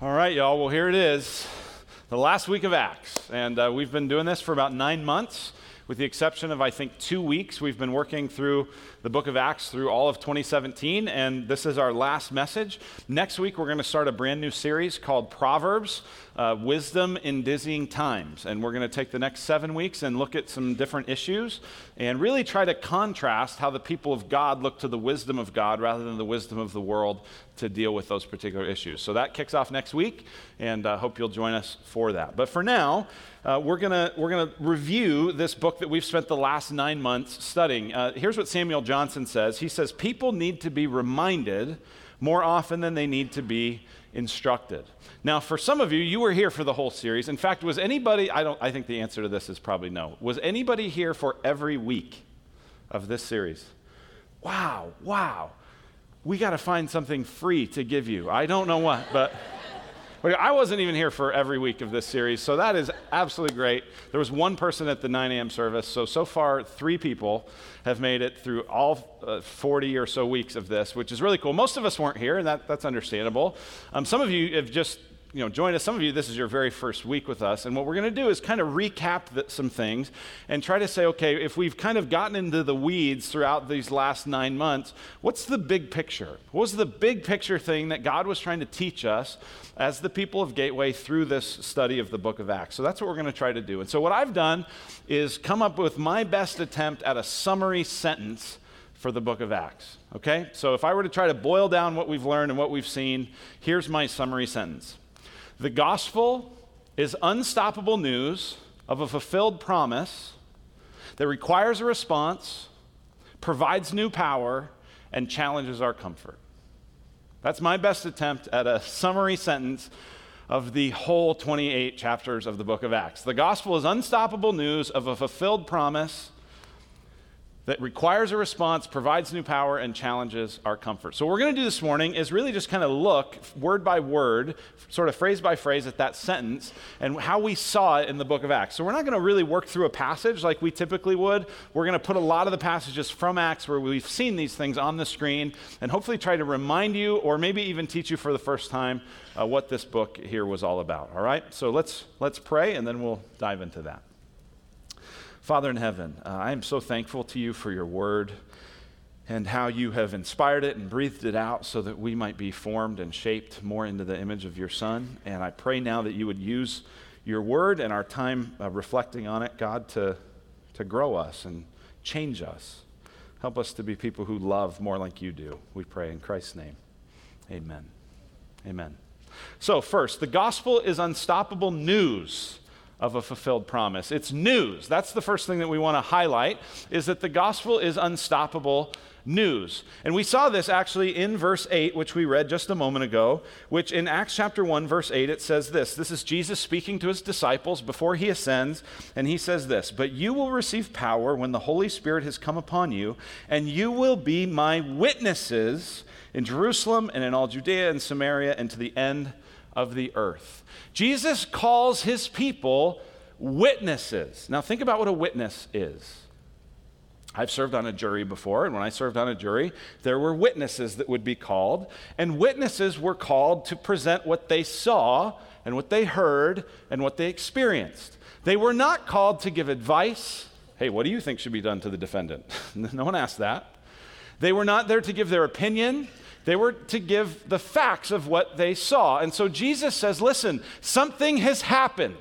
All right, y'all. Well, here it is, the last week of Acts. And uh, we've been doing this for about nine months, with the exception of, I think, two weeks. We've been working through the book of Acts through all of 2017, and this is our last message. Next week, we're going to start a brand new series called Proverbs uh, Wisdom in Dizzying Times. And we're going to take the next seven weeks and look at some different issues and really try to contrast how the people of God look to the wisdom of God rather than the wisdom of the world to deal with those particular issues. So that kicks off next week, and I uh, hope you'll join us for that. But for now, uh, we're going we're gonna review this book that we've spent the last nine months studying. Uh, here's what Samuel Johnson says He says, People need to be reminded more often than they need to be instructed. Now, for some of you, you were here for the whole series. In fact, was anybody, I, don't, I think the answer to this is probably no. Was anybody here for every week of this series? Wow, wow we got to find something free to give you. I don't know what, but. I wasn't even here for every week of this series, so that is absolutely great. There was one person at the 9 a.m. service, so so far three people have made it through all uh, 40 or so weeks of this, which is really cool. Most of us weren't here, and that, that's understandable. Um, some of you have just you know, join us. Some of you, this is your very first week with us. And what we're going to do is kind of recap the, some things and try to say, okay, if we've kind of gotten into the weeds throughout these last nine months, what's the big picture? What was the big picture thing that God was trying to teach us as the people of Gateway through this study of the book of Acts? So that's what we're going to try to do. And so what I've done is come up with my best attempt at a summary sentence for the book of Acts. Okay? So if I were to try to boil down what we've learned and what we've seen, here's my summary sentence. The gospel is unstoppable news of a fulfilled promise that requires a response, provides new power, and challenges our comfort. That's my best attempt at a summary sentence of the whole 28 chapters of the book of Acts. The gospel is unstoppable news of a fulfilled promise that requires a response, provides new power, and challenges our comfort. So, what we're going to do this morning is really just kind of look word by word, sort of phrase by phrase, at that sentence and how we saw it in the book of Acts. So, we're not going to really work through a passage like we typically would. We're going to put a lot of the passages from Acts where we've seen these things on the screen and hopefully try to remind you or maybe even teach you for the first time uh, what this book here was all about. All right? So, let's, let's pray and then we'll dive into that. Father in heaven, uh, I am so thankful to you for your word and how you have inspired it and breathed it out so that we might be formed and shaped more into the image of your Son. And I pray now that you would use your word and our time uh, reflecting on it, God, to, to grow us and change us. Help us to be people who love more like you do. We pray in Christ's name. Amen. Amen. So, first, the gospel is unstoppable news of a fulfilled promise. It's news. That's the first thing that we want to highlight is that the gospel is unstoppable news. And we saw this actually in verse 8 which we read just a moment ago, which in Acts chapter 1 verse 8 it says this. This is Jesus speaking to his disciples before he ascends and he says this, "But you will receive power when the Holy Spirit has come upon you, and you will be my witnesses in Jerusalem and in all Judea and Samaria and to the end of the earth. Jesus calls his people witnesses. Now, think about what a witness is. I've served on a jury before, and when I served on a jury, there were witnesses that would be called, and witnesses were called to present what they saw and what they heard and what they experienced. They were not called to give advice. Hey, what do you think should be done to the defendant? no one asked that. They were not there to give their opinion. They were to give the facts of what they saw. And so Jesus says, listen, something has happened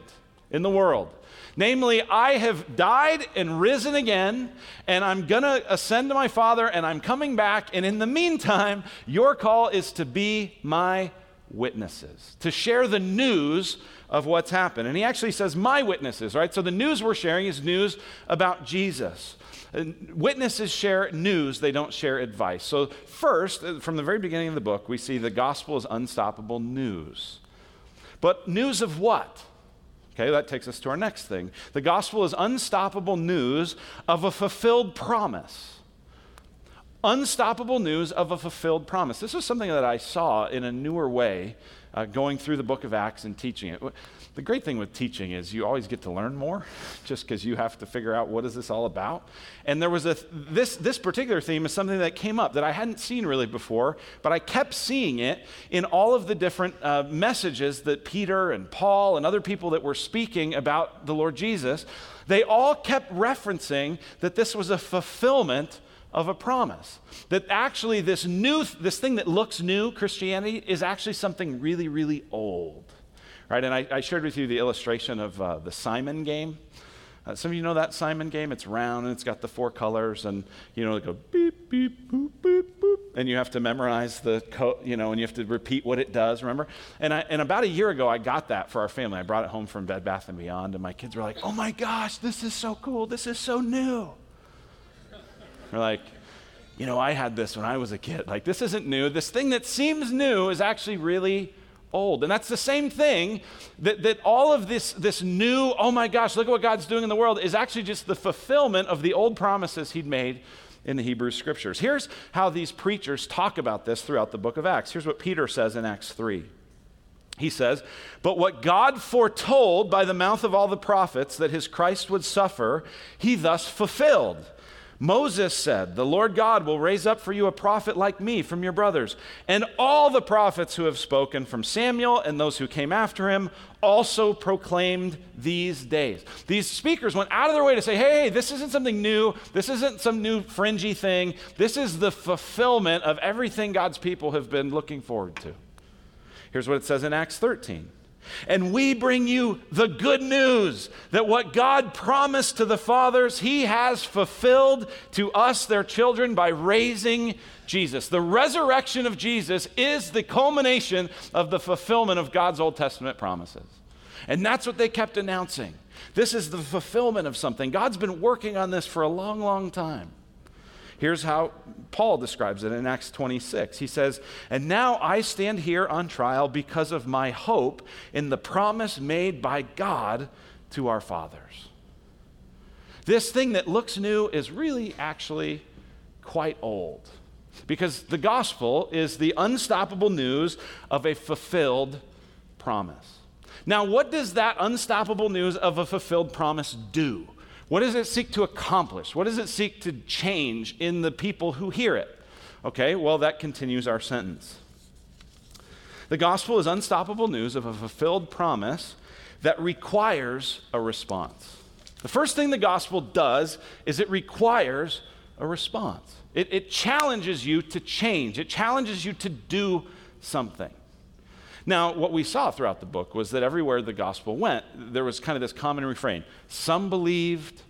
in the world. Namely, I have died and risen again, and I'm going to ascend to my Father, and I'm coming back. And in the meantime, your call is to be my witnesses, to share the news of what's happened. And he actually says, my witnesses, right? So the news we're sharing is news about Jesus. Witnesses share news, they don't share advice. So, first, uh, from the very beginning of the book, we see the gospel is unstoppable news. But news of what? Okay, that takes us to our next thing. The gospel is unstoppable news of a fulfilled promise. unstoppable news of a fulfilled promise. This was something that I saw in a newer way uh, going through the book of Acts and teaching it. The great thing with teaching is you always get to learn more just because you have to figure out what is this all about. And there was a this this particular theme is something that came up that I hadn't seen really before, but I kept seeing it in all of the different uh, messages that Peter and Paul and other people that were speaking about the Lord Jesus. They all kept referencing that this was a fulfillment of a promise. That actually this new this thing that looks new, Christianity, is actually something really, really old. Right? And I, I shared with you the illustration of uh, the Simon game. Uh, some of you know that Simon game. It's round and it's got the four colors, and you know, it go beep, beep, boop, beep, boop, and you have to memorize the code, you know, and you have to repeat what it does. Remember? And, I, and about a year ago, I got that for our family. I brought it home from Bed Bath and Beyond, and my kids were like, "Oh my gosh, this is so cool! This is so new." They're like, you know, I had this when I was a kid. Like, this isn't new. This thing that seems new is actually really old. And that's the same thing that, that all of this, this new, oh my gosh, look at what God's doing in the world, is actually just the fulfillment of the old promises He'd made in the Hebrew Scriptures. Here's how these preachers talk about this throughout the book of Acts. Here's what Peter says in Acts 3. He says, But what God foretold by the mouth of all the prophets that his Christ would suffer, he thus fulfilled Moses said, The Lord God will raise up for you a prophet like me from your brothers. And all the prophets who have spoken from Samuel and those who came after him also proclaimed these days. These speakers went out of their way to say, hey, this isn't something new. This isn't some new fringy thing. This is the fulfillment of everything God's people have been looking forward to. Here's what it says in Acts 13. And we bring you the good news that what God promised to the fathers, He has fulfilled to us, their children, by raising Jesus. The resurrection of Jesus is the culmination of the fulfillment of God's Old Testament promises. And that's what they kept announcing. This is the fulfillment of something. God's been working on this for a long, long time. Here's how Paul describes it in Acts 26. He says, And now I stand here on trial because of my hope in the promise made by God to our fathers. This thing that looks new is really actually quite old because the gospel is the unstoppable news of a fulfilled promise. Now, what does that unstoppable news of a fulfilled promise do? What does it seek to accomplish? What does it seek to change in the people who hear it? Okay, well, that continues our sentence. The gospel is unstoppable news of a fulfilled promise that requires a response. The first thing the gospel does is it requires a response. It, it, challenges you to change, it challenges you to do something. Now, what we saw throughout the book was that everywhere the gospel went, there was kind of this common refrain. Some believed,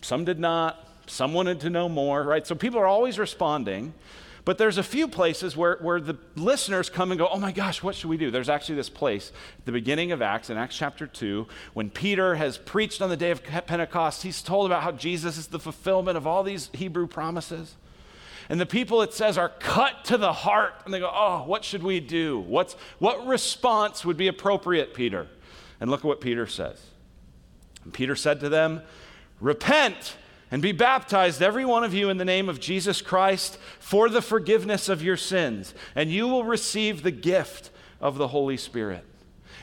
some did not, some wanted to know more, right? So people are always responding. But there's a few places where, where the listeners come and go, oh my gosh, what should we do? There's actually this place the beginning of Acts, in Acts chapter 2, when Peter has preached on the day of Pentecost. He's told about how Jesus is the fulfillment of all these Hebrew promises. And the people, it says, are cut to the heart. And they go, Oh, what should we do? What's, what response would be appropriate, Peter? And look at what Peter says. And Peter said to them, Repent and be baptized, every one of you, in the name of Jesus Christ for the forgiveness of your sins, and you will receive the gift of the Holy Spirit.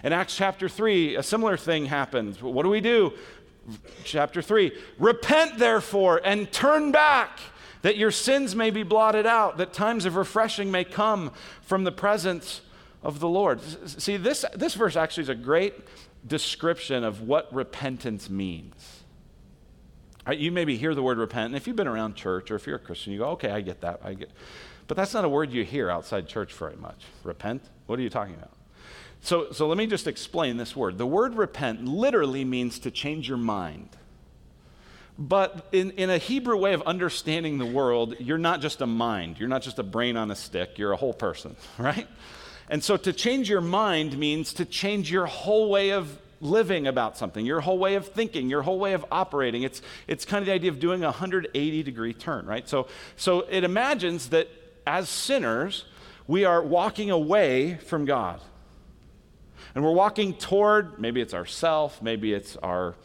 In Acts chapter 3, a similar thing happens. What do we do? Chapter 3 Repent, therefore, and turn back that your sins may be blotted out, that times of refreshing may come from the presence of the Lord. See, this, this verse actually is a great description of what repentance means. Right, you maybe hear the word repent, and if you've been around church or if you're a Christian, you go, okay, I get that. I get. But that's not a word you hear outside church very much. Repent? What are you talking about? So, so let me just explain this word. The word repent literally means to change your mind. But in, in a Hebrew way of understanding the world, you're not just a mind. You're not just a brain on a stick. You're a whole person, right? And so to change your mind means to change your whole way of living about something, your whole way of thinking, your whole way of operating. It's, it's kind of the idea of doing a 180 degree turn, right? So, so it imagines that as sinners, we are walking away from God. And we're walking toward, maybe it's ourself, maybe it's our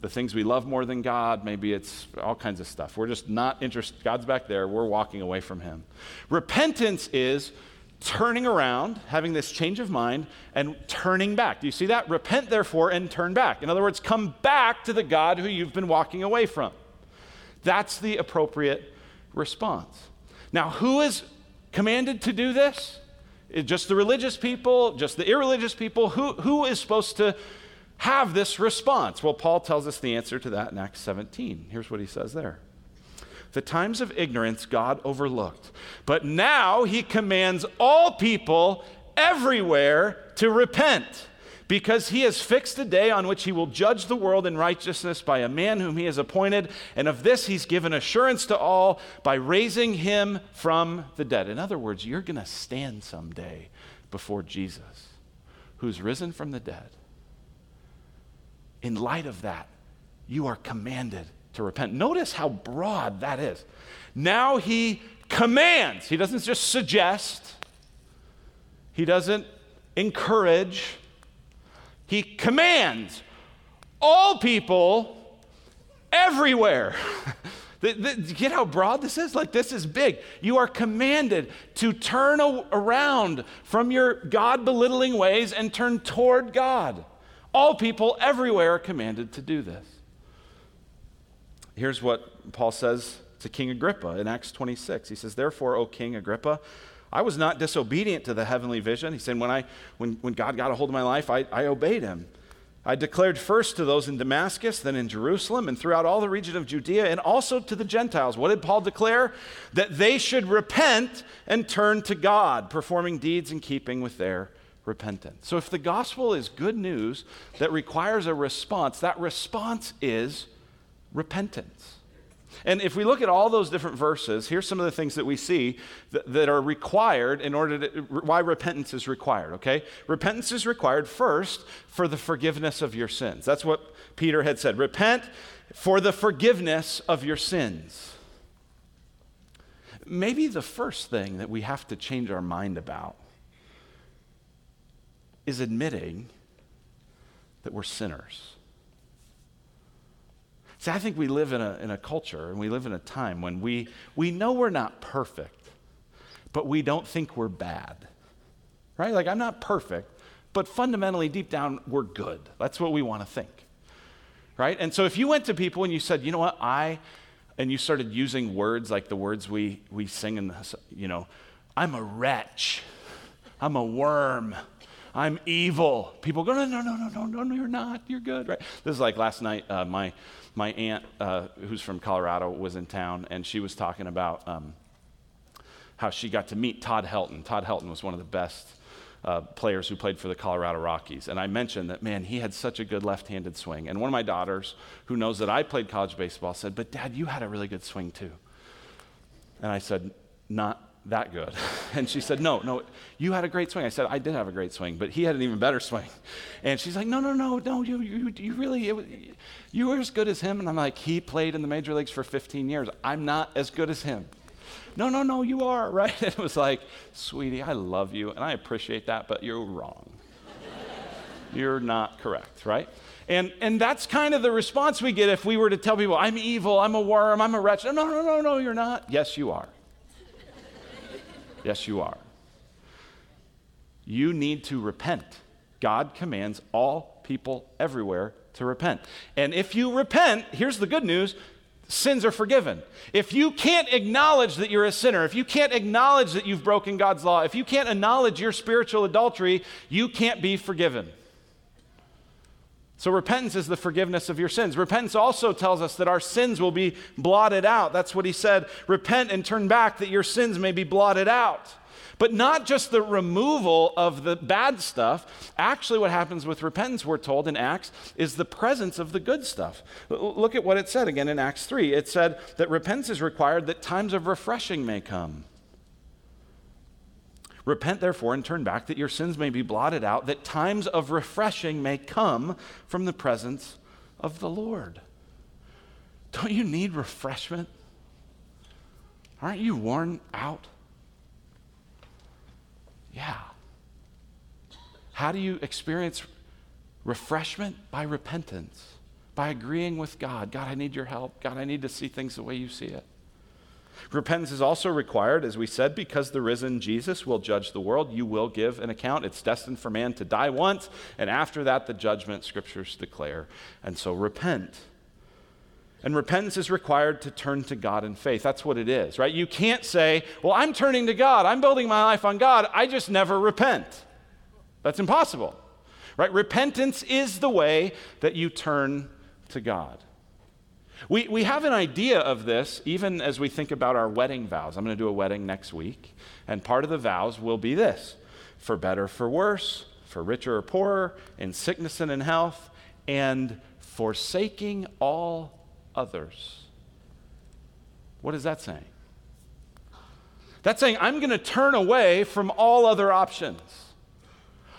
the things we love more than God. Maybe it's all kinds of stuff. We're just not interested. God's back there. We're walking away from Him. Repentance is turning around, having this change of mind, and turning back. Do you see that? Repent, therefore, and turn back. In other words, come back to the God who you've been walking away from. That's the appropriate response. Now, who is commanded to do this? Just the religious people, just the irreligious people? Who, who is supposed to have this response? Well, Paul tells us the answer to that in Acts 17. Here's what he says there. The times of ignorance God overlooked, but now he commands all people everywhere to repent because he has fixed a day on which he will judge the world in righteousness by a man whom he has appointed, and of this he's given assurance to all by raising him from the dead. In other words, you're going to stand someday before Jesus, who's risen from the dead in light of that, you are commanded to repent. Notice how broad that is. Now he commands, he doesn't just suggest, he doesn't encourage, he commands all people everywhere. Get how broad this is? Like, this is big. You are commanded to turn around from your God belittling ways and turn toward God. All people everywhere are commanded to do this. Here's what Paul says to King Agrippa in Acts 26. He says, Therefore, O King Agrippa, I was not disobedient to the heavenly vision. He said, When, I, when, when God got a hold of my life, I, I obeyed him. I declared first to those in Damascus, then in Jerusalem, and throughout all the region of Judea, and also to the Gentiles. What did Paul declare? That they should repent and turn to God, performing deeds in keeping with their repentance. So if the gospel is good news that requires a response, that response is repentance. And if we look at all those different verses, here's some of the things that we see that, that, are required in order to, why repentance is required, okay? Repentance is required first for the forgiveness of your sins. That's what Peter had said. Repent for the forgiveness of your sins. Maybe the first thing that we have to change our mind about is admitting that we're sinners. See, I think we live in a, in a culture and we live in a time when we, we know we're not perfect, but we don't think we're bad. Right? Like, I'm not perfect, but fundamentally, deep down, we're good. That's what we want to think. Right? And so if you went to people and you said, you know what, I, and you started using words like the words we, we sing in the, you know, I'm a wretch, I'm a worm, I'm evil. People go, no, no, no, no, no, no, no, you're not. You're good, right? This is like last night. Uh, my my aunt, uh, who's from Colorado, was in town, and she was talking about um, how she got to meet Todd Helton. Todd Helton was one of the best uh, players who played for the Colorado Rockies. And I mentioned that, man, he had such a good left handed swing. And one of my daughters, who knows that I played college baseball, said, But dad, you had a really good swing too. And I said, Not that good. And she said, No, no, you had a great swing. I said, I did have a great swing, but he had an even better swing. And she's like, No, no, no, no, you, you, you really, you were as good as him. And I'm like, He played in the major leagues for 15 years. I'm not as good as him. No, no, no, you are, right? And it was like, Sweetie, I love you and I appreciate that, but you're wrong. you're not correct, right? And, and that's kind of the response we get if we were to tell people, I'm evil, I'm a worm, I'm a wretch. No, no, no, no, you're not. Yes, you are. Yes, you are. You need to repent. God commands all people everywhere to repent. And if you repent, here's the good news sins are forgiven. If you can't acknowledge that you're a sinner, if you can't acknowledge that you've broken God's law, if you can't acknowledge your spiritual adultery, you can't be forgiven. So, repentance is the forgiveness of your sins. Repentance also tells us that our sins will be blotted out. That's what he said repent and turn back that your sins may be blotted out. But not just the removal of the bad stuff. Actually, what happens with repentance, we're told in Acts, is the presence of the good stuff. Look at what it said again in Acts 3. It said that repentance is required that times of refreshing may come. Repent, therefore, and turn back, that your sins may be blotted out, that times of refreshing may come from the presence of the Lord. Don't you need refreshment? Aren't you worn out? Yeah. How do you experience refreshment? By repentance by agreeing with God. God, I need your help. God, I need to see things the way you see it. Repentance is also required, as we said, because the risen Jesus will judge the world. You will give an account. It's destined for man to die once, and after that, the judgment scriptures declare. And so repent. And repentance is required to turn to God in faith. That's what it is, right? You can't say, Well, I'm turning to God. I'm building my life on God. I just never repent. That's impossible, right? Repentance is the way that you turn to God. We, we have an idea of this even as we think about our wedding vows. I'm going to do a wedding next week, and part of the vows will be this for better, for worse, for richer or poorer, in sickness and in health, and forsaking all others. What is that saying? That's saying I'm going to turn away from all other options.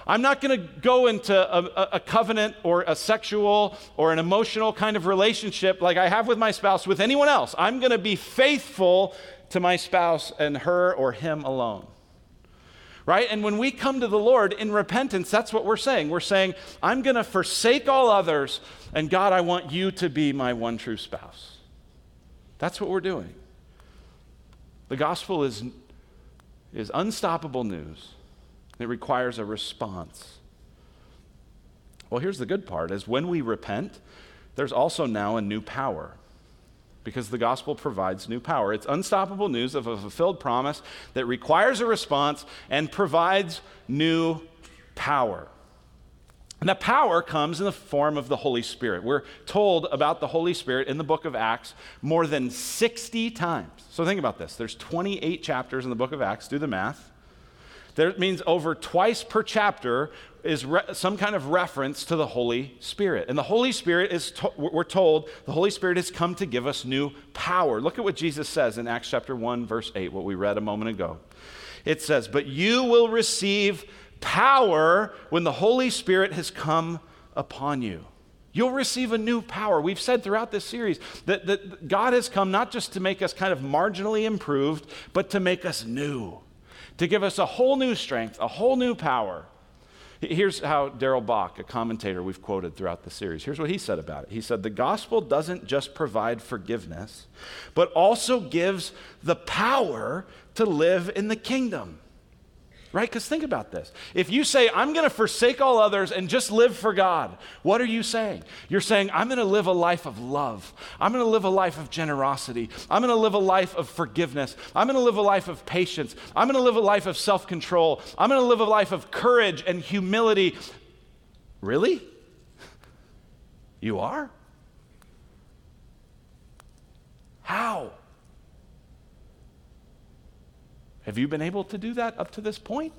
I'm not going to go into a, a, covenant or a sexual or an emotional kind of relationship like I have with my spouse with anyone else. I'm going to be faithful to my spouse and her or him alone. Right? And when we come to the Lord in repentance, that's what we're saying. We're saying, I'm going to forsake all others, and God, I want you to be my one true spouse. That's what we're doing. The gospel is, is unstoppable news. It requires a response. Well, here's the good part is when we repent, there's also now a new power because the gospel provides new power. It's unstoppable news of a fulfilled promise that requires a response and provides new power. And that power comes in the form of the Holy Spirit. We're told about the Holy Spirit in the book of Acts more than 60 times. So think about this. There's 28 chapters in the book of Acts. Do the math. That means over twice per chapter is re- some kind of reference to the Holy Spirit. And the Holy Spirit is, to- we're told, the Holy Spirit has come to give us new power. Look at what Jesus says in Acts chapter 1, verse 8, what we read a moment ago. It says, But you will receive power when the Holy Spirit has come upon you. You'll receive a new power. We've said throughout this series that, that God has come not just to make us kind of marginally improved, but to make us new to give us a whole new strength, a whole new power. Here's how Darrell Bock, a commentator we've quoted throughout the series, here's what he said about it. He said, The gospel doesn't just provide forgiveness, but also gives the power to live in the kingdom right? Because think about this. If you say, I'm going to forsake all others and just live for God, what are you saying? You're saying, I'm going to live a life of love. I'm going to live a life of generosity. I'm going to live a life of forgiveness. I'm going to live a life of patience. I'm going to live a life of self control. I'm going to live a life of courage and humility. Really? You are? How? Have you been able to do that up to this point?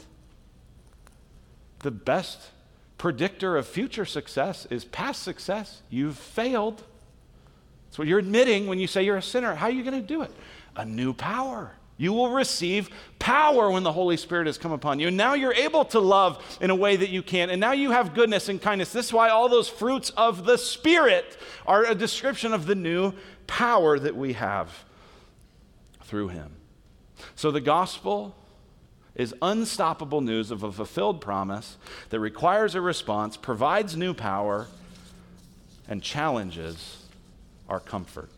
The best predictor of future success is past success. You've failed. That's what you're admitting when you say you're a sinner. How are you going to do it? A new power. You will receive power when the Holy Spirit has come upon you. And now you're able to love in a way that you can't. And now you have goodness and kindness. This is why all those fruits of the Spirit are a description of the new power that we have through Him. So the gospel is unstoppable news of a fulfilled promise that requires a response, provides new power, and challenges our comfort.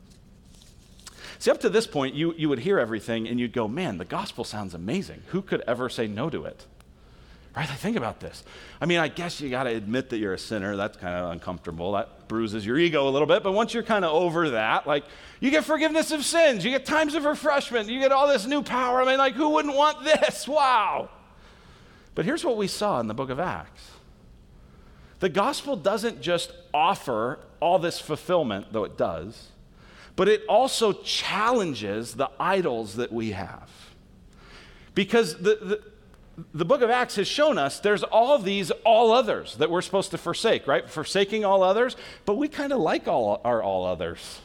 See, up to this point, you, you would hear everything and you'd go, man, the gospel sounds amazing. Who could ever say no to it? Right? I think about this. I mean, I guess you got to admit that you're a sinner. That's kind of uncomfortable. That bruises your ego a little bit. But once you're kind of over that, like, you get forgiveness of sins, you get times of refreshment, you get all this new power. I mean, like, who wouldn't want this? Wow. But here's what we saw in the book of Acts the gospel doesn't just offer all this fulfillment, though it does, but it also challenges the idols that we have. Because the, the the book of Acts has shown us there's all these all others that we're supposed to forsake, right? Forsaking all others, but we kind of like all our all others.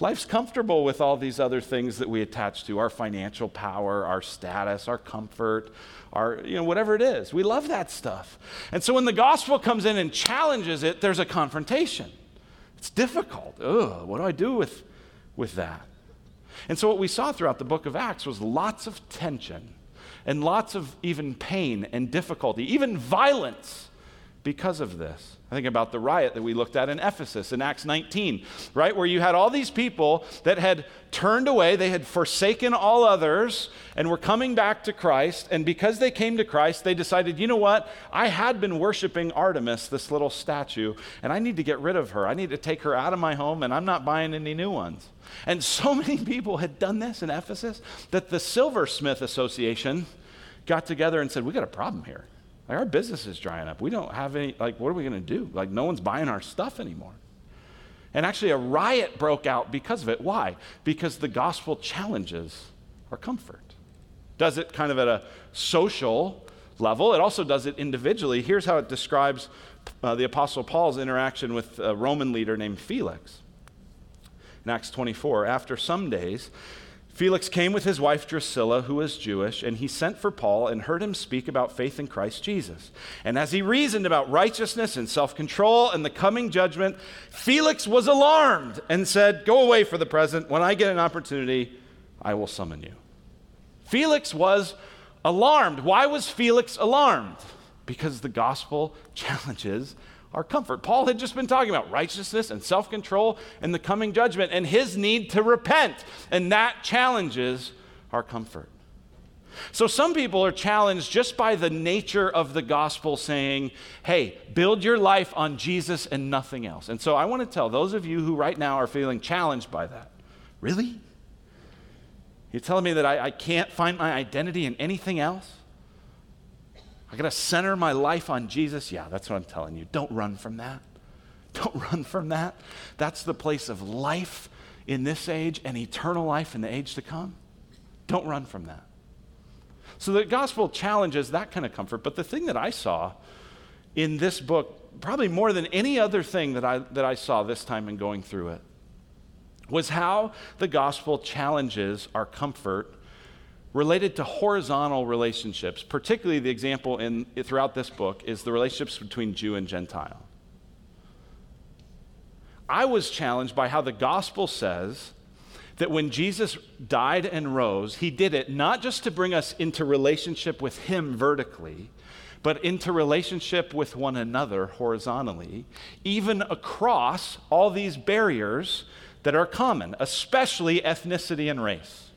Life's comfortable with all these other things that we attach to our financial power, our status, our comfort, our, you know, whatever it is. We love that stuff. And so when the gospel comes in and challenges it, there's a confrontation. It's difficult. Ugh, what do I do with, with that? And so what we saw throughout the book of Acts was lots of tension and lots of even pain and difficulty, even violence because of this. I think about the riot that we looked at in Ephesus in Acts 19, right? Where you had all these people that had turned away, they had forsaken all others, and were coming back to Christ. And because they came to Christ, they decided, you know what? I had been worshiping Artemis, this little statue, and I need to get rid of her. I need to take her out of my home, and I'm not buying any new ones. And so many people had done this in Ephesus that the Silversmith Association got together and said, We got a problem here. Like our business is drying up. We don't have any, like, what are we going to do? Like, no one's buying our stuff anymore. And actually, a riot broke out because of it. Why? Because the gospel challenges our comfort. Does it kind of at a social level, it also does it individually. Here's how it describes uh, the Apostle Paul's interaction with a Roman leader named Felix. In Acts 24, after some days, Felix came with his wife Drusilla, who was Jewish, and he sent for Paul and heard him speak about faith in Christ Jesus. And as he reasoned about righteousness and self control and the coming judgment, Felix was alarmed and said, Go away for the present. When I get an opportunity, I will summon you. Felix was alarmed. Why was Felix alarmed? Because the gospel challenges our comfort. Paul had just been talking about righteousness and self control and the coming judgment and his need to repent, and that challenges our comfort. So, some people are challenged just by the nature of the gospel saying, hey, build your life on Jesus and nothing else. And so, I want to tell those of you who right now are feeling challenged by that, really? You're telling me that I, I can't find my identity in anything else? I got to center my life on Jesus. Yeah, that's what I'm telling you. Don't run from that. Don't run from that. That's the place of life in this age and eternal life in the age to come. Don't run from that. So the gospel challenges that kind of comfort. But the thing that I saw in this book, probably more than any other thing that I, that I saw this time in going through it, was how the gospel challenges our comfort related to horizontal relationships, particularly the example in, throughout this book is the relationships between Jew and Gentile. I was challenged by how the gospel says that when Jesus died and rose, he did it not just to bring us into relationship with him vertically, but into relationship with one another horizontally, even across all these barriers that are common, especially ethnicity and race.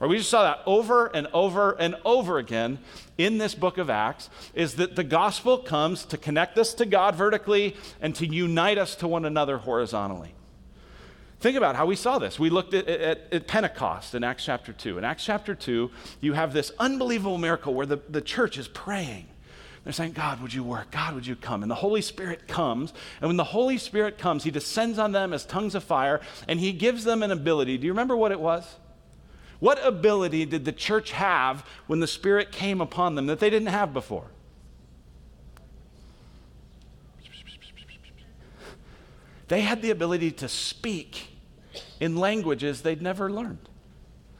Or we just saw that over and over and over again in this book of Acts is that the gospel comes to connect us to God vertically and to unite us to one another horizontally. Think about how we saw this. We looked at, at, at, Pentecost in Acts chapter 2. In Acts chapter 2, you have this unbelievable miracle where the, the church is praying. They're saying, God, would you work? God, would you come? And the Holy Spirit comes. And when the Holy Spirit comes, He descends on them as tongues of fire and He gives them an ability. Do you remember what it was? What ability did the church have when the Spirit came upon them that they didn't have before? They had the ability to speak in languages they'd never learned.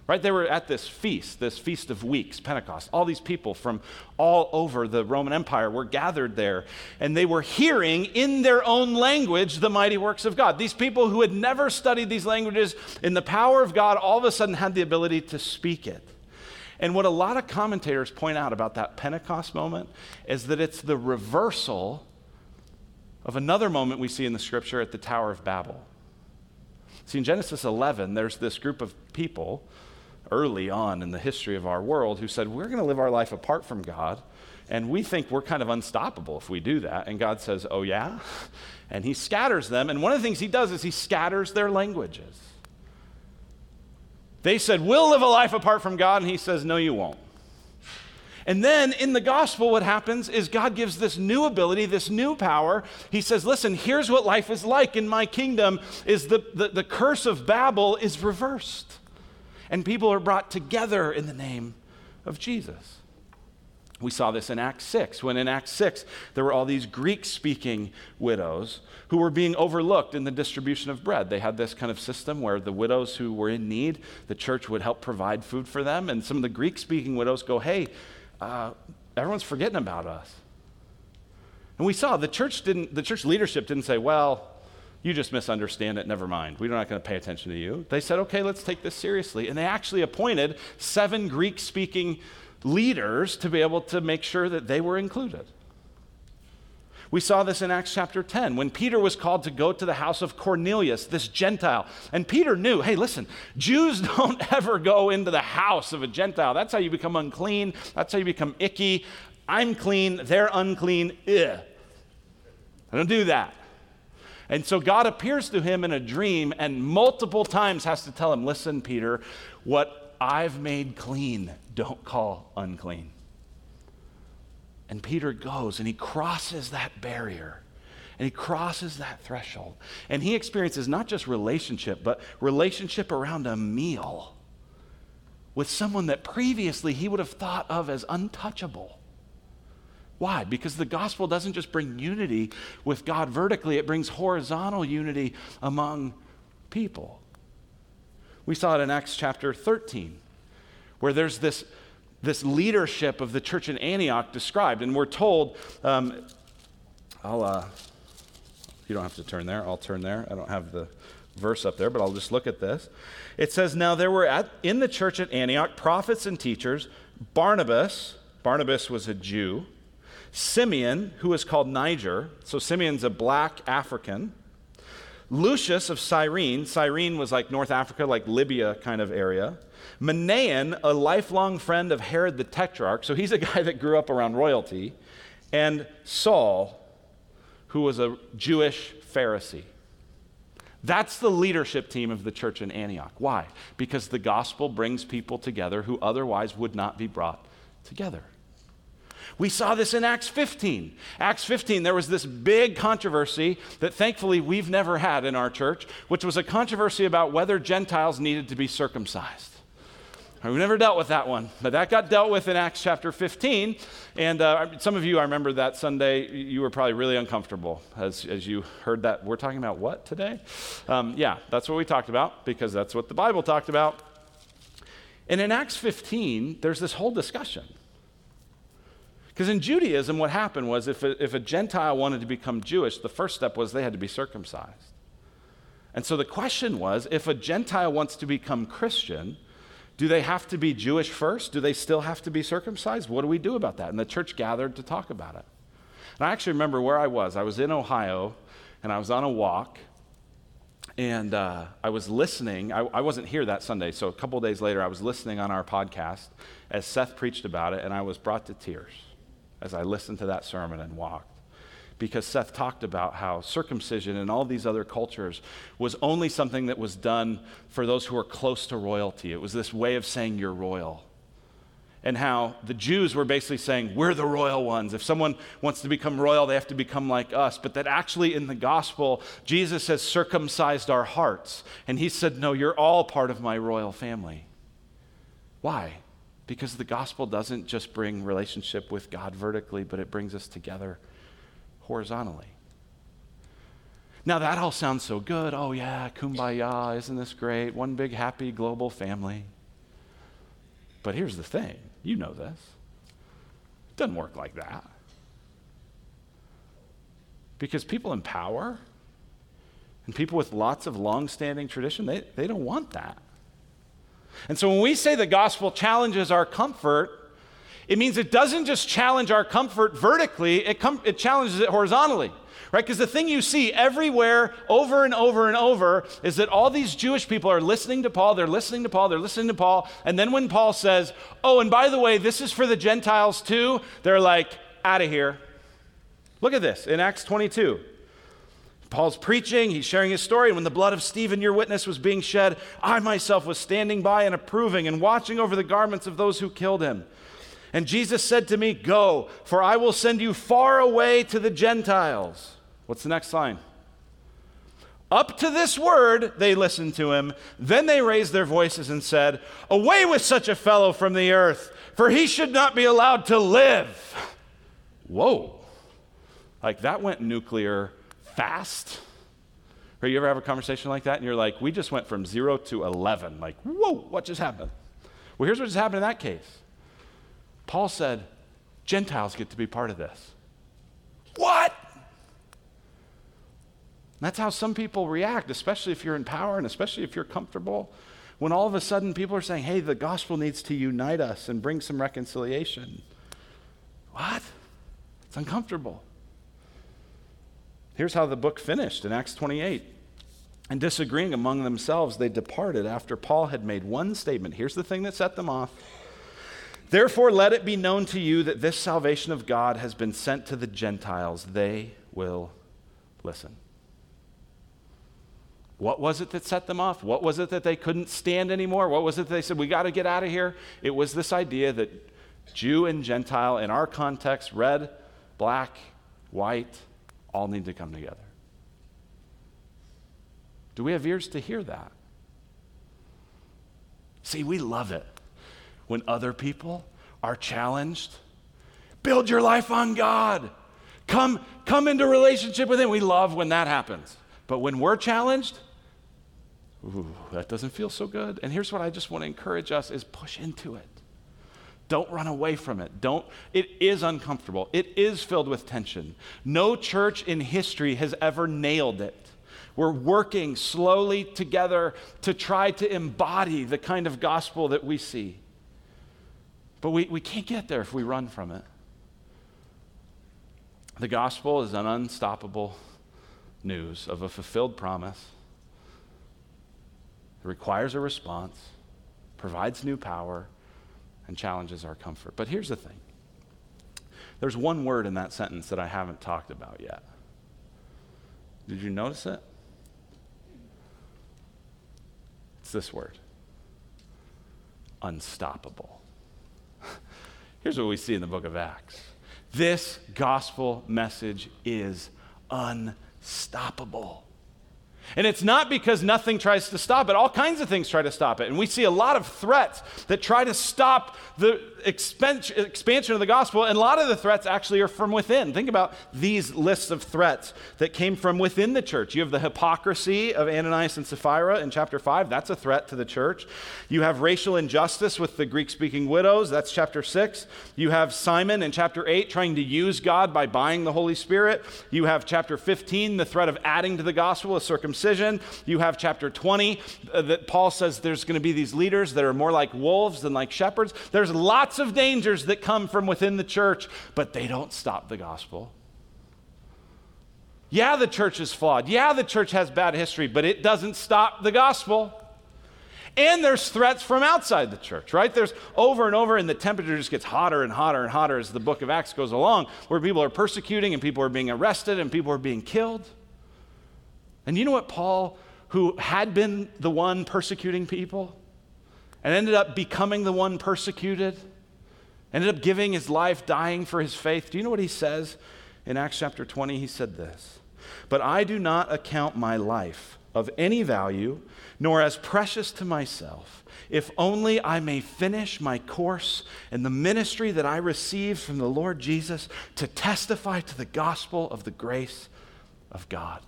Right? They were at this feast, this feast of weeks, Pentecost. All these people from all over the Roman Empire were gathered there, and they were hearing in their own language the mighty works of God. These people who had never studied these languages in the power of God all of a sudden had the ability to speak it. And what a lot of commentators point out about that Pentecost moment is that it's the reversal of another moment we see in the scripture at the Tower of Babel. See, in Genesis 11, there's this group of people early on in the history of our world who said, We're going to live our life apart from God. And we think we're kind of unstoppable if we do that. And God says, Oh, yeah? And He scatters them. And one of the things He does is He scatters their languages. They said, We'll live a life apart from God. And He says, No, you won't. And then in the gospel, what happens is God gives this new ability, this new power. He says, Listen, here's what life is like in my kingdom is the, the, the curse of Babel is reversed and people are brought together in the name of Jesus. We saw this in Acts 6, when in Acts 6, there were all these Greek speaking widows who were being overlooked in the distribution of bread. They had this kind of system where the widows who were in need, the church would help provide food for them. And some of the Greek speaking widows go, hey, uh, everyone's forgetting about us. And we saw the church didn't, the church leadership didn't say, well, you just misunderstand it, never mind. We're not going to pay attention to you. They said, okay, let's take this seriously. And they actually appointed seven Greek speaking leaders to be able to make sure that they were included. We saw this in Acts chapter 10 when Peter was called to go to the house of Cornelius, this Gentile. And Peter knew hey, listen, Jews don't ever go into the house of a Gentile. That's how you become unclean, that's how you become icky. I'm clean, they're unclean. Ugh. I don't do that. And so God appears to him in a dream and multiple times has to tell him, listen, Peter, what I've made clean, don't call unclean. And Peter goes and he crosses that barrier and he crosses that threshold. And he experiences not just relationship, but relationship around a meal with someone that previously he would have thought of as untouchable. Why? Because the gospel doesn't just bring unity with God vertically, it brings horizontal unity among people. We saw it in Acts chapter 13, where there's this, this leadership of the church in Antioch described, and we're told, um, I'll, uh, you don't have to turn there, I'll turn there. I don't have the verse up there, but I'll just look at this. It says, Now there were at, in the church at Antioch prophets and teachers, Barnabas, Barnabas was a Jew Simeon, who is called Niger. So Simeon's a black African. Lucius of Cyrene. Cyrene was like North Africa, like Libya kind of area. Manaen, a lifelong friend of Herod the Tetrarch. So he's a guy that grew up around royalty. And Saul, who was a Jewish Pharisee. That's the leadership team of the church in Antioch. Why? Because the gospel brings people together who otherwise would not be brought together. We saw this in Acts 15. Acts 15, there was this big controversy that thankfully we've never had in our church, which was a controversy about whether Gentiles needed to be circumcised. We've never dealt with that one, but that got dealt with in Acts chapter 15. And uh, some of you, I remember that Sunday, you were probably really uncomfortable as, as you heard that. We're talking about what today? Um, yeah, that's what we talked about because that's what the Bible talked about. And in Acts 15, there's this whole discussion. Because in Judaism, what happened was if a, if a Gentile wanted to become Jewish, the first step was they had to be circumcised. And so the question was if a Gentile wants to become Christian, do they have to be Jewish first? Do they still have to be circumcised? What do we do about that? And the church gathered to talk about it. And I actually remember where I was. I was in Ohio and I was on a walk and uh, I was listening. I, I, wasn't here that Sunday, so a couple days later, I was listening on our podcast as Seth preached about it, and I was brought to tears as I listened to that sermon and walked. Because Seth talked about how circumcision in all these other cultures was only something that was done for those who were close to royalty. It was this way of saying you're royal. And how the Jews were basically saying, We're the royal ones. If someone wants to become royal, they have to become like us. But that actually in the gospel, Jesus has circumcised our hearts. And he said, No, you're all part of my royal family. Why? Because the gospel doesn't just bring relationship with God vertically, but it brings us together horizontally. Now, that all sounds so good. Oh, yeah, kumbaya, isn't this great? One big happy global family. But here's the thing you know this. It doesn't work like that. Because people in power and people with lots of long standing tradition, they, they don't want that. And so when we say the gospel challenges our comfort, it means it doesn't just challenge our comfort vertically, it, com- it challenges it horizontally. Right? Because the thing you see everywhere, over and over and over, is that all these Jewish people are listening to Paul, they're listening to Paul, they're listening to Paul. And then when Paul says, Oh, and by the way, this is for the Gentiles too, they're like, Out of here. Look at this in Acts 22. Paul's preaching, he's sharing his story. And when the blood of Stephen, your witness, was being shed, I myself was standing by and approving and watching over the garments of those who killed him. And Jesus said to me, Go, for I will send you far away to the Gentiles. What's the next line? Up to this word, they listened to him. Then they raised their voices and said, Away with such a fellow from the earth, for he should not be allowed to live. Whoa. Like that went nuclear fast? Or you ever have a conversation like that and you're like, we just went from zero to 11. Like, whoa, what just happened? Well, here's what just happened in that case Paul said, Gentiles get to be part of this. What? That's how some people react, especially if you're in power and especially if you're comfortable. When all of a sudden people are saying, hey, the gospel needs to unite us and bring some reconciliation. What? It's uncomfortable. Here's how the book finished in Acts 28. And disagreeing among themselves, they departed after Paul had made one statement. Here's the thing that set them off. Therefore, let it be known to you that this salvation of God has been sent to the Gentiles. They will listen. What was it that set them off? What was it that they couldn't stand anymore? What was it they said, we got to get out of here? It was this idea that Jew and Gentile, in our context, red, black, white, all need to come together. Do we have ears to hear that? See, we love it when other people are challenged. Build your life on God. Come, come into relationship with Him. We love when that happens. But when we're challenged, ooh, that doesn't feel so good. And here's what I just want to encourage us is push into it. Don't run away from it. Don't it is uncomfortable. It is filled with tension. No church in history has ever nailed it. We're working slowly together to try to embody the kind of gospel that we see. But we, we can't get there if we run from it. The gospel is an unstoppable news of a fulfilled promise. It requires a response, provides new power, and challenges our comfort. But here's the thing there's one word in that sentence that I haven't talked about yet. Did you notice it? It's this word unstoppable. Here's what we see in the book of Acts this gospel message is unstoppable. And it's not because nothing tries to stop it. All kinds of things try to stop it. And we see a lot of threats that try to stop the expansion of the gospel. And a lot of the threats actually are from within. Think about these lists of threats that came from within the church. You have the hypocrisy of Ananias and Sapphira in chapter 5. That's a threat to the church. You have racial injustice with the Greek speaking widows. That's chapter 6. You have Simon in chapter 8 trying to use God by buying the Holy Spirit. You have chapter 15, the threat of adding to the gospel a circumcision circumcision. You have chapter 20 uh, that Paul says there's going to be these leaders that are more like wolves than like shepherds. There's lots of dangers that come from within the church, but they don't stop the gospel. Yeah, the church is flawed. Yeah, the church has bad history, but it doesn't stop the gospel. And there's threats from outside the church, right? There's over and over, and the temperature just gets hotter and hotter and hotter as the book of Acts goes along, where people are persecuting and people are being arrested and people are being killed. And you know what Paul, who had been the one persecuting people and ended up becoming the one persecuted, ended up giving his life, dying for his faith, do you know what he says in Acts chapter 20? He said this But I do not account my life of any value, nor as precious to myself, if only I may finish my course in the ministry that I received from the Lord Jesus to testify to the gospel of the grace of God.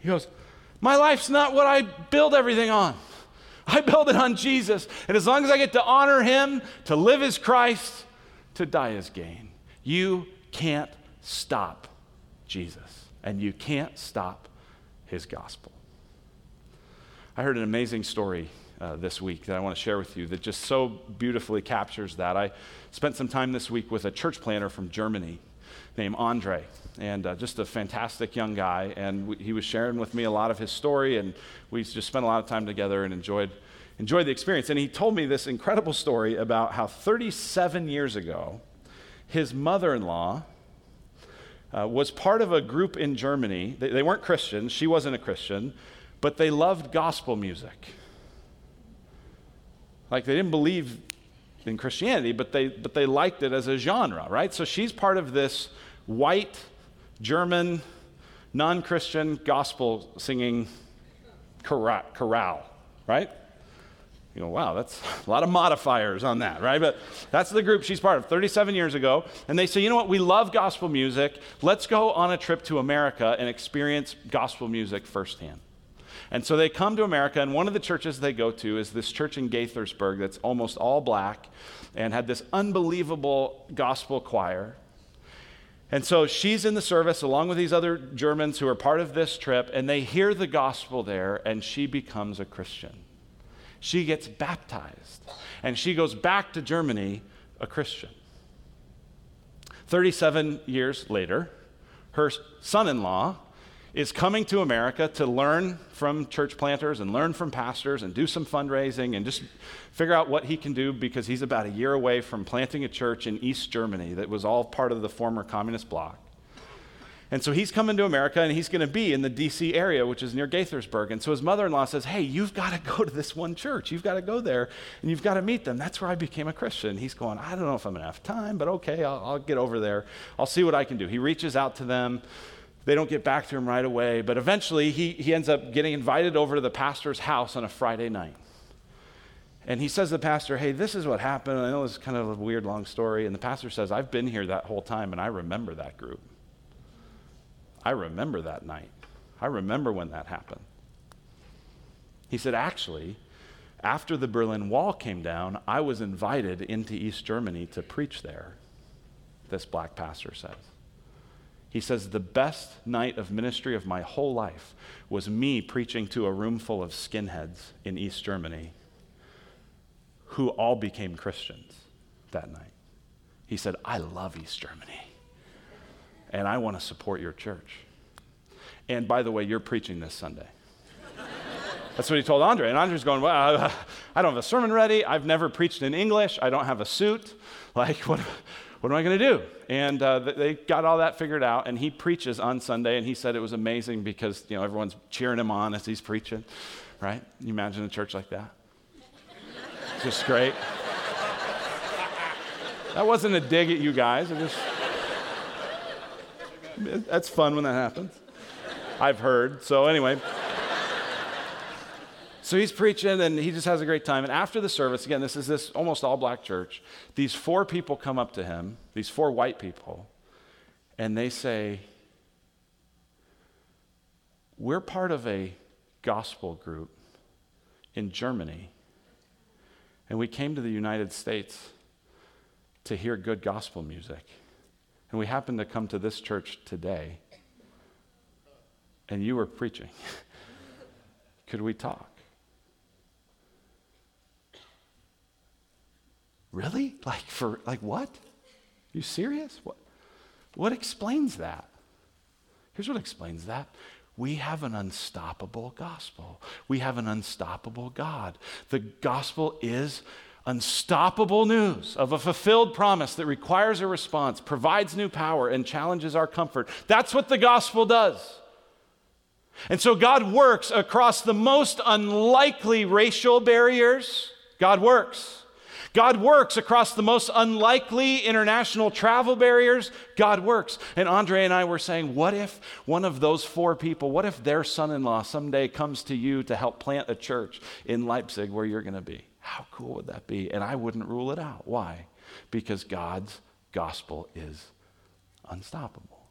He goes, My life's not what I build everything on. I build it on Jesus. And as long as I get to honor him, to live as Christ, to die as gain, you can't stop Jesus. And you can't stop his gospel. I heard an amazing story uh, this week that I want to share with you that just so beautifully captures that. I spent some time this week with a church planter from Germany named Andre, and uh, just a fantastic young guy. And he was sharing with me a lot of his story, and we just spent a lot of time together and enjoyed, enjoyed the experience. And he told me this incredible story about how 37 years ago, his mother in law uh, was part of a group in Germany. They, they weren't Christians, she wasn't a Christian, but they loved gospel music. Like they didn't believe in Christianity, but they, but they liked it as a genre, right? So she's part of this white, German, non Christian gospel singing chorale, right? You know, wow, that's a lot of modifiers on that, right? But that's the group she's part of 37 years ago. And they say, you know what, we love gospel music. Let's go on a trip to America and experience gospel music firsthand. And so they come to America, and one of the churches they go to is this church in Gaithersburg that's almost all black and had this unbelievable gospel choir. And so she's in the service along with these other Germans who are part of this trip, and they hear the gospel there, and she becomes a Christian. She gets baptized, and she goes back to Germany a Christian. 37 years later, her son in law is coming to America to learn from church planters and learn from pastors and do some fundraising and just figure out what he can do because he's about a year away from planting a church in East Germany that was all part of the former communist bloc. And so he's coming to America and he's going to be in the DC area, which is near Gaithersburg. And so his mother in law says, Hey, you've got to go to this one church. You've got to go there and you've got to meet them. That's where I became a Christian. He's going, I don't know if I'm going to have time, but okay, I'll, I'll get over there. I'll see what I can do. He reaches out to them. They don't get back to him right away, but eventually he, he ends up getting invited over to the pastor's house on a Friday night. And he says to the pastor, Hey, this is what happened. I know it's kind of a weird, long story. And the pastor says, I've been here that whole time and I remember that group. I remember that night. I remember when that happened. He said, Actually, after the Berlin Wall came down, I was invited into East Germany to preach there, this black pastor says. He says, The best night of ministry of my whole life was me preaching to a room full of skinheads in East Germany who all became Christians that night. He said, I love East Germany and I want to support your church. And by the way, you're preaching this Sunday. That's what he told Andre. And Andre's going, Well, I don't have a sermon ready. I've never preached in English. I don't have a suit. Like, what? What am I going to do? And uh, they got all that figured out, and he preaches on Sunday, and he said it was amazing because, you know, everyone's cheering him on as he's preaching, right? You imagine a church like that? just great. That wasn't a dig at you guys. It just, that's fun when that happens. I've heard. So, anyway. So he's preaching and he just has a great time. And after the service, again, this is this almost all black church. These four people come up to him, these four white people, and they say, We're part of a gospel group in Germany, and we came to the United States to hear good gospel music. And we happened to come to this church today, and you were preaching. Could we talk? Really? Like for like what? You serious? What what explains that? Here's what explains that. We have an unstoppable gospel. We have an unstoppable God. The gospel is unstoppable news of a fulfilled promise that requires a response, provides new power, and challenges our comfort. That's what the gospel does. And so God works across the most unlikely racial barriers. God works. God works across the most unlikely international travel barriers. God works. And Andre and I were saying, what if one of those four people, what if their son in law someday comes to you to help plant a church in Leipzig where you're going to be? How cool would that be? And I wouldn't rule it out. Why? Because God's gospel is unstoppable.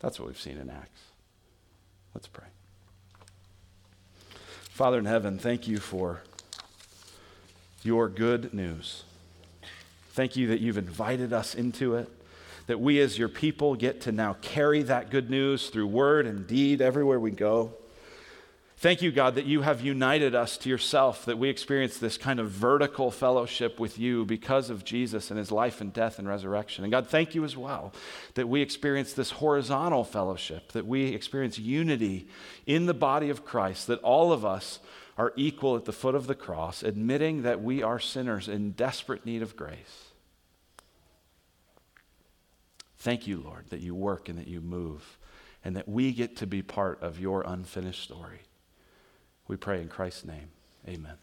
That's what we've seen in Acts. Let's pray. Father in heaven, thank you for your good news. Thank you that you've invited us into it, that we as your people get to now carry that good news through word and deed everywhere we go. Thank you, God, that you have united us to yourself, that we experience this kind of vertical fellowship with you because of Jesus and his life and death and resurrection. And God, thank you as well that we experience this horizontal fellowship, that we experience unity in the body of Christ, that all of us are equal at the foot of the cross, admitting that we are sinners in desperate need of grace. Thank you, Lord, that you work and that you move, and that we get to be part of your unfinished story. We pray in Christ's name. Amen.